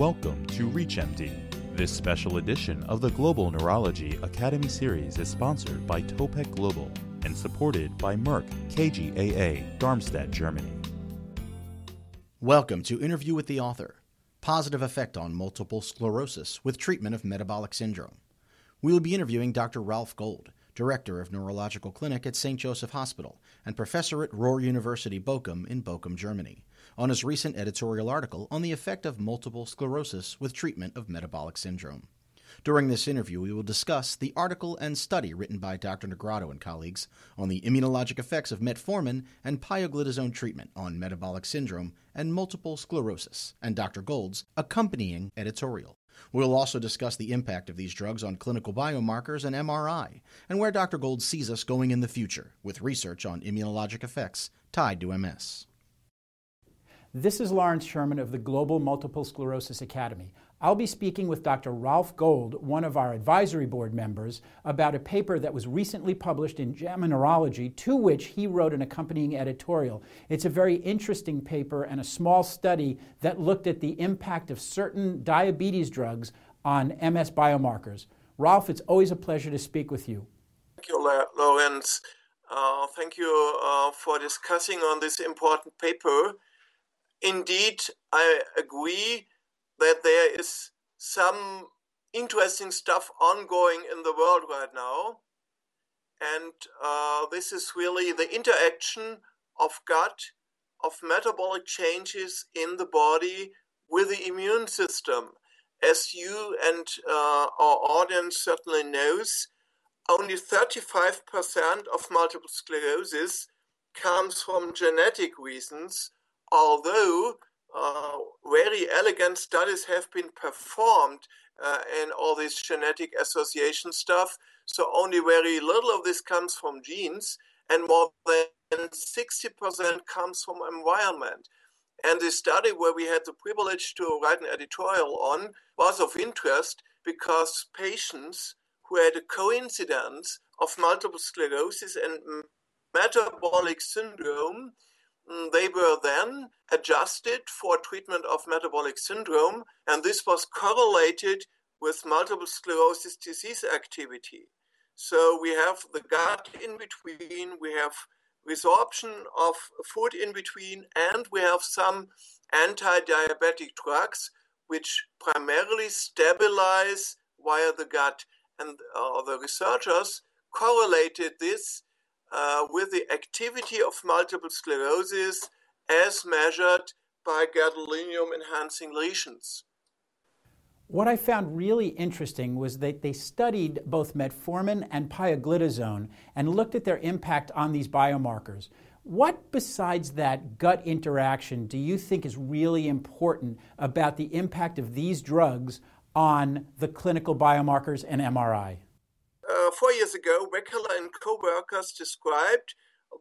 Welcome to ReachMD. This special edition of the Global Neurology Academy series is sponsored by Topec Global and supported by Merck KGaA, Darmstadt, Germany. Welcome to Interview with the Author Positive Effect on Multiple Sclerosis with Treatment of Metabolic Syndrome. We will be interviewing Dr. Ralf Gold, Director of Neurological Clinic at St. Joseph Hospital and Professor at Ruhr University Bochum in Bochum, Germany on his recent editorial article on the effect of multiple sclerosis with treatment of metabolic syndrome. During this interview, we will discuss the article and study written by Dr. Negrotto and colleagues on the immunologic effects of metformin and pioglitazone treatment on metabolic syndrome and multiple sclerosis, and Dr. Gold's accompanying editorial. We'll also discuss the impact of these drugs on clinical biomarkers and MRI, and where Dr. Gold sees us going in the future with research on immunologic effects tied to MS. This is Lawrence Sherman of the Global Multiple Sclerosis Academy. I'll be speaking with Dr. Ralf Gold, one of our advisory board members, about a paper that was recently published in JAMA Neurology, to which he wrote an accompanying editorial. It's a very interesting paper and a small study that looked at the impact of certain diabetes drugs on MS biomarkers. Ralf, it's always a pleasure to speak with you. Thank you, Lawrence. Uh, thank you uh, for discussing on this important paper indeed, I agree that there is some interesting stuff ongoing in the world right now. And uh, this is really the interaction of gut, of metabolic changes in the body with the immune system. As you and uh, our audience certainly knows, only 35% of multiple sclerosis comes from genetic reasons, although uh, very elegant studies have been performed uh, in all this genetic association stuff. So only very little of this comes from genes, and more than 60% comes from environment. And the study where we had the privilege to write an editorial on was of interest because patients who had a coincidence of multiple sclerosis and metabolic syndrome they were then adjusted for treatment of metabolic syndrome, and this was correlated with multiple sclerosis disease activity. So we have the gut in between, we have resorption of food in between, and we have some anti diabetic drugs which primarily stabilize via the gut. And uh, the researchers correlated this uh, with the activity of multiple sclerosis as measured by gadolinium enhancing lesions. What I found really interesting was that they studied both metformin and pioglitazone and looked at their impact on these biomarkers. What, besides that gut interaction, do you think is really important about the impact of these drugs on the clinical biomarkers and MRI? Uh, four years ago, Wekerle and co-workers described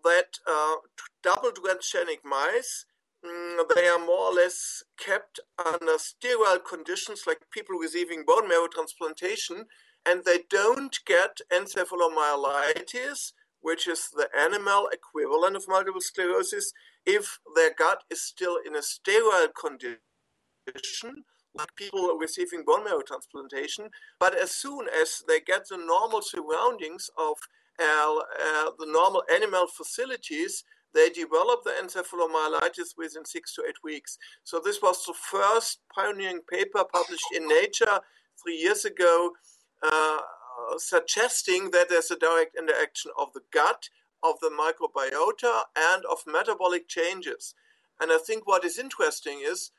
that uh, double transgenic mice, mm, they are more or less kept under sterile conditions like people receiving bone marrow transplantation, and they don't get encephalomyelitis, which is the animal equivalent of multiple sclerosis, if their gut is still in a sterile condition like people receiving bone marrow transplantation. But as soon as they get the normal surroundings of uh, uh, the normal animal facilities, they develop the encephalomyelitis within six to eight weeks. So this was the first pioneering paper published in Nature three years ago, uh, suggesting that there's a direct interaction of the gut, of the microbiota, and of metabolic changes. And I think what is interesting is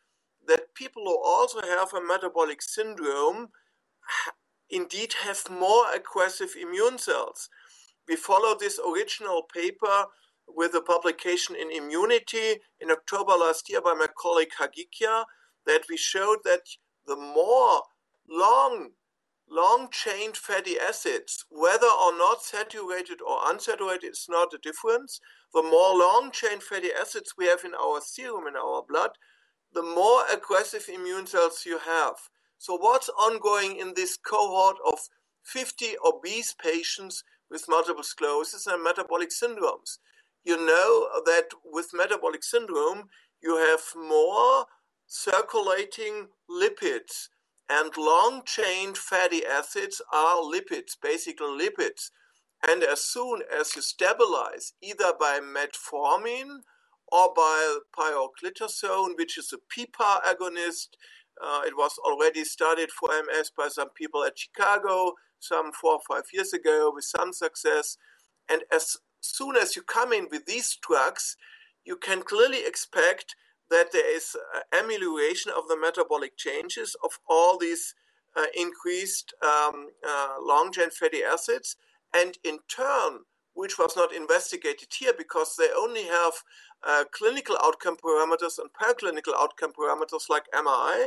that people who also have a metabolic syndrome indeed have more aggressive immune cells. We follow this original paper with a publication in Immunity in October last year by my colleague Haghikia that we showed that the more long long chain fatty acids, whether or not saturated or unsaturated, is not a difference. The more long chain fatty acids we have in our serum, in our blood, the more aggressive immune cells you have. So, what's ongoing in this cohort of 50 obese patients with multiple sclerosis and metabolic syndromes? You know that with metabolic syndrome, you have more circulating lipids. And long chain fatty acids are lipids, basically lipids. And as soon as you stabilize, either by metformin or by pioglitazone, which is a PPAR agonist, uh, it was already studied for MS by some people at Chicago some four or five years ago with some success. And as soon as you come in with these drugs, you can clearly expect that there is amelioration of the metabolic changes of all these uh, increased um, uh, long chain fatty acids. And in turn, which was not investigated here because they only have uh, clinical outcome parameters and paraclinical outcome parameters like MRI,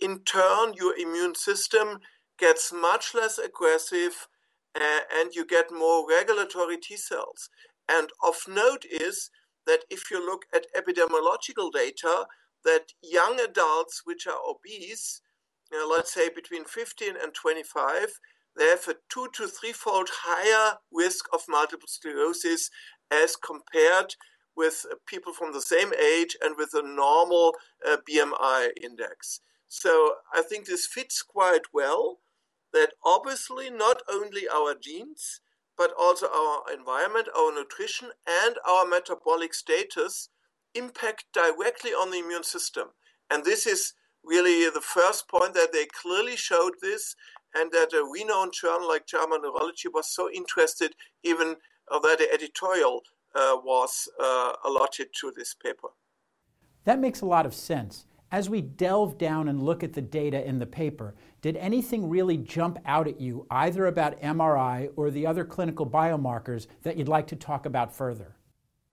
in turn, your immune system gets much less aggressive uh, and you get more regulatory T cells. And of note is that if you look at epidemiological data, that young adults which are obese, you know, let's say between 15 and 25, they have a two to threefold higher risk of multiple sclerosis as compared with people from the same age and with a normal uh, BMI index. So I think this fits quite well that obviously not only our genes, but also our environment, our nutrition, and our metabolic status impact directly on the immune system. And this is really the first point that they clearly showed this, and that a renowned journal like JAMA Neurology was so interested, even uh, that the editorial uh, was uh, allotted to this paper. That makes a lot of sense. As we delve down and look at the data in the paper, did anything really jump out at you, either about MRI or the other clinical biomarkers that you'd like to talk about further?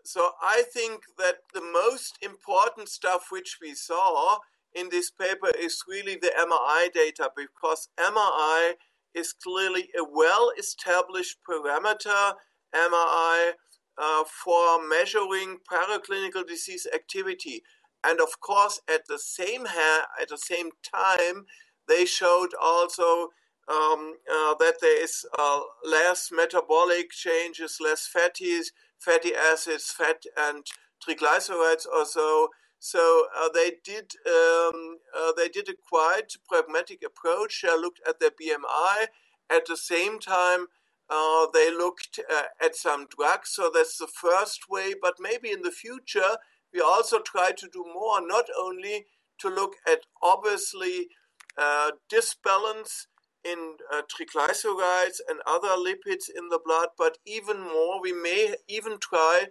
So, I think that the most important stuff which we saw in this paper is really the MRI data because MRI is clearly a well established parameter, MRI, uh, for measuring paraclinical disease activity. And of course, at the same at the same time, they showed also um, uh, that there is uh, less metabolic changes, less fatty fatty acids, fat and triglycerides also. So uh, they did um, uh, they did a quite pragmatic approach. They looked at their BMI. At the same time, uh, they looked uh, at some drugs. So that's the first way. But maybe in the future, we also try to do more, not only to look at obviously uh, disbalance in uh, triglycerides and other lipids in the blood, but even more, we may even try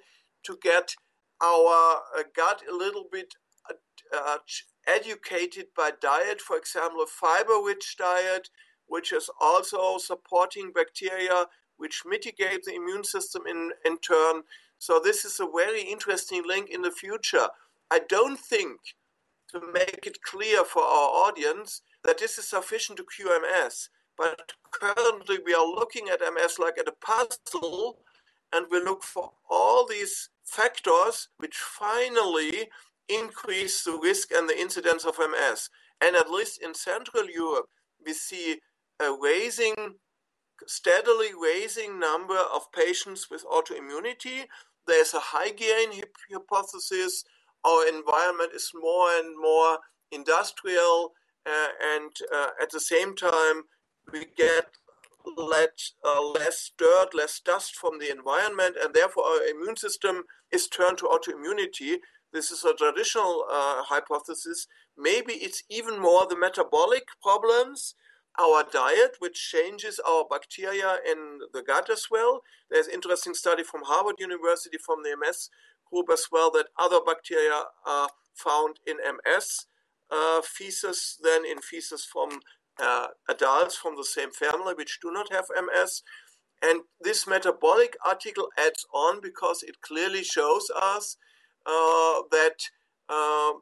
to get our uh, gut a little bit uh, uh, educated by diet, for example, a fiber rich diet, which is also supporting bacteria which mitigate the immune system in, in turn. So this is a very interesting link in the future. I don't think, to make it clear for our audience, that this is sufficient to cure MS. But currently we are looking at MS like at a puzzle, and we look for all these factors which finally increase the risk and the incidence of MS. And at least in Central Europe, we see a raising, steadily raising number of patients with autoimmunity there's a hygiene hypothesis. Our environment is more and more industrial, uh, and uh, at the same time, we get let, uh, less dirt, less dust from the environment, and therefore our immune system is turned to autoimmunity. This is a traditional uh, hypothesis. Maybe it's even more the metabolic problems our diet, which changes our bacteria in the gut as well. There's interesting study from Harvard University from the MS group as well that other bacteria are found in MS uh, feces than in feces from uh, adults from the same family which do not have MS. And this metabolic article adds on because it clearly shows us uh, that uh,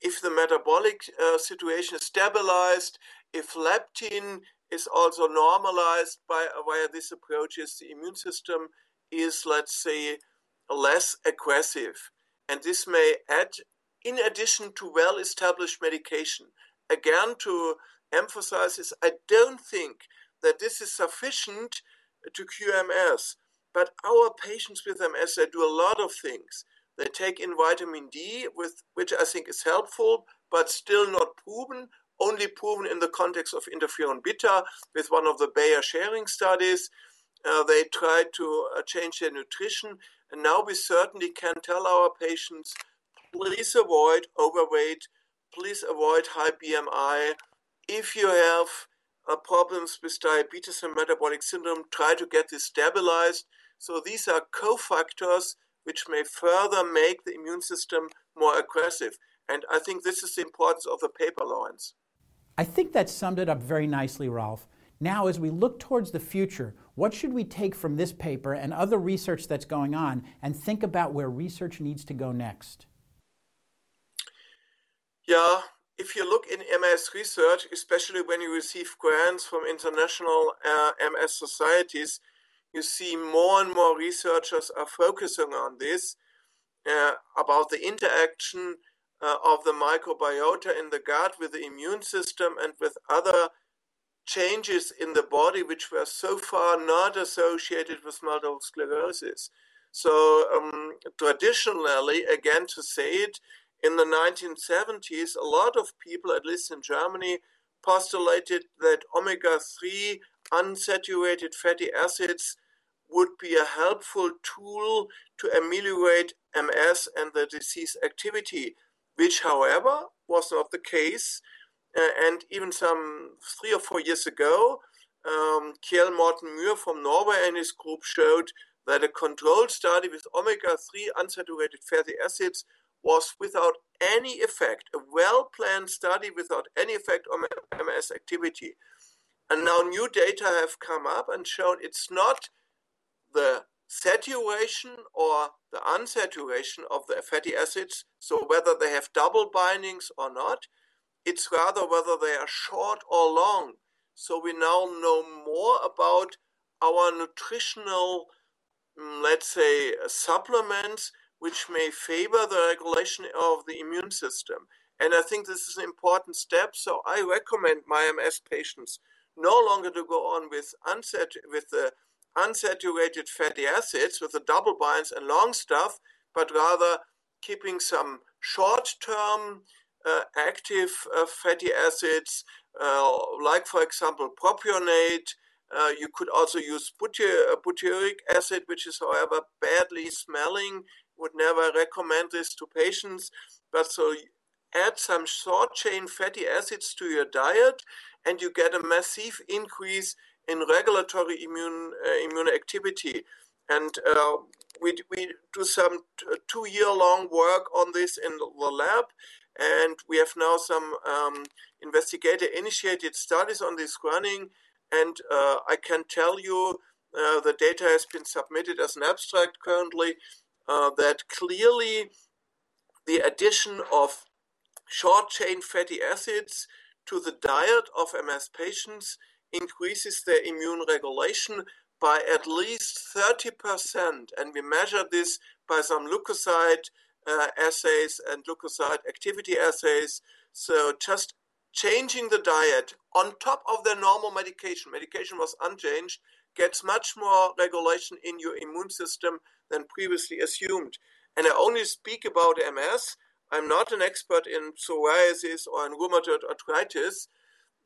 if the metabolic uh, situation is stabilized, if leptin is also normalized by via these approaches, the immune system is, let's say, less aggressive. And this may add, in addition to well established medication, again, to emphasize this, I don't think that this is sufficient to cure MS. But our patients with MS, they do a lot of things. They take in vitamin D, with, which I think is helpful, but still not proven, only proven in the context of interferon beta with one of the Bayer Schering studies. Uh, they tried to uh, change their nutrition, and now we certainly can tell our patients please avoid overweight, please avoid high BMI. If you have uh, problems with diabetes and metabolic syndrome, try to get this stabilized. So these are cofactors which may further make the immune system more aggressive. And I think this is the importance of the paper, Lawrence. I think that summed it up very nicely, Ralf. Now, as we look towards the future, what should we take from this paper and other research that's going on and think about where research needs to go next? Yeah, if you look in MS research, especially when you receive grants from international uh, MS societies, you see more and more researchers are focusing on this uh, about the interaction uh, of the microbiota in the gut with the immune system and with other changes in the body which were so far not associated with multiple sclerosis. So, um, traditionally, again, to say it, in the 1970s, a lot of people, at least in Germany, postulated that omega 3 unsaturated fatty acids would be a helpful tool to ameliorate MS and the disease activity, which, however, was not the case. Uh, and even some three or four years ago, um, Kjell Morten Myhr from Norway and his group showed that a controlled study with omega 3 unsaturated fatty acids was without any effect, a well planned study without any effect on MS activity. And now new data have come up and shown it's not the saturation or the unsaturation of the fatty acids, so whether they have double bindings or not, it's rather whether they are short or long. So we now know more about our nutritional, mm, let's say, supplements which may favor the regulation of the immune system. And I think this is an important step. So I recommend my MS patients no longer to go on with, unsat- with the unsaturated fatty acids, with the double binds and long stuff, but rather keeping some short term uh, active uh, fatty acids, uh, like, for example, propionate. Uh, you could also use butyr- butyric acid, which is, however, badly smelling would never recommend this to patients, but so add some short chain fatty acids to your diet and you get a massive increase in regulatory immune uh, immune activity and uh, we, we do some t- two year long work on this in the lab and we have now some um, investigator initiated studies on this running. And uh, i can tell you uh, the data has been submitted as an abstract currently uh, that clearly the addition of short chain fatty acids to the diet of MS patients increases their immune regulation by at least 30%. And we measure this by some leukocyte uh, assays and leukocyte activity assays. So just changing the diet on top of their normal medication, medication was unchanged, gets much more regulation in your immune system than previously assumed. And I only speak about MS. I'm not an expert in psoriasis or in rheumatoid arthritis,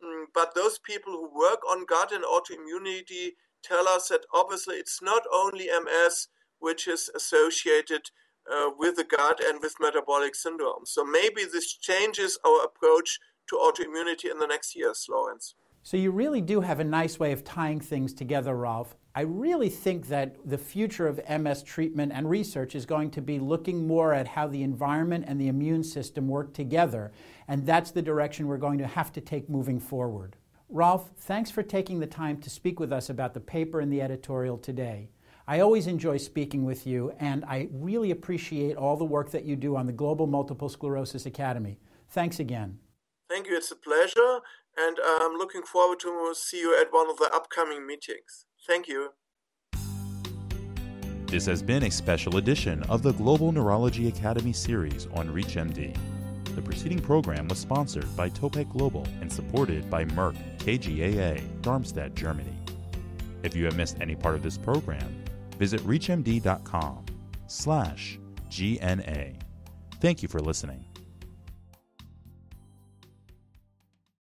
mm, but those people who work on gut and autoimmunity tell us that obviously it's not only MS which is associated uh, with the gut and with metabolic syndrome. So maybe this changes our approach to autoimmunity in the next years, Lawrence. So you really do have a nice way of tying things together, Ralf. I really think that the future of MS treatment and research is going to be looking more at how the environment and the immune system work together, and that's the direction we're going to have to take moving forward. Ralf, thanks for taking the time to speak with us about the paper and the editorial today. I always enjoy speaking with you, and I really appreciate all the work that you do on the Global Multiple Sclerosis Academy. Thanks again. Thank you. It's a pleasure and I'm looking forward to see you at one of the upcoming meetings. Thank you. This has been a special edition of the Global Neurology Academy series on ReachMD. The preceding program was sponsored by Topec Global and supported by Merck KGaA, Darmstadt, Germany. If you have missed any part of this program, visit reachmd.com slash GNA. Thank you for listening.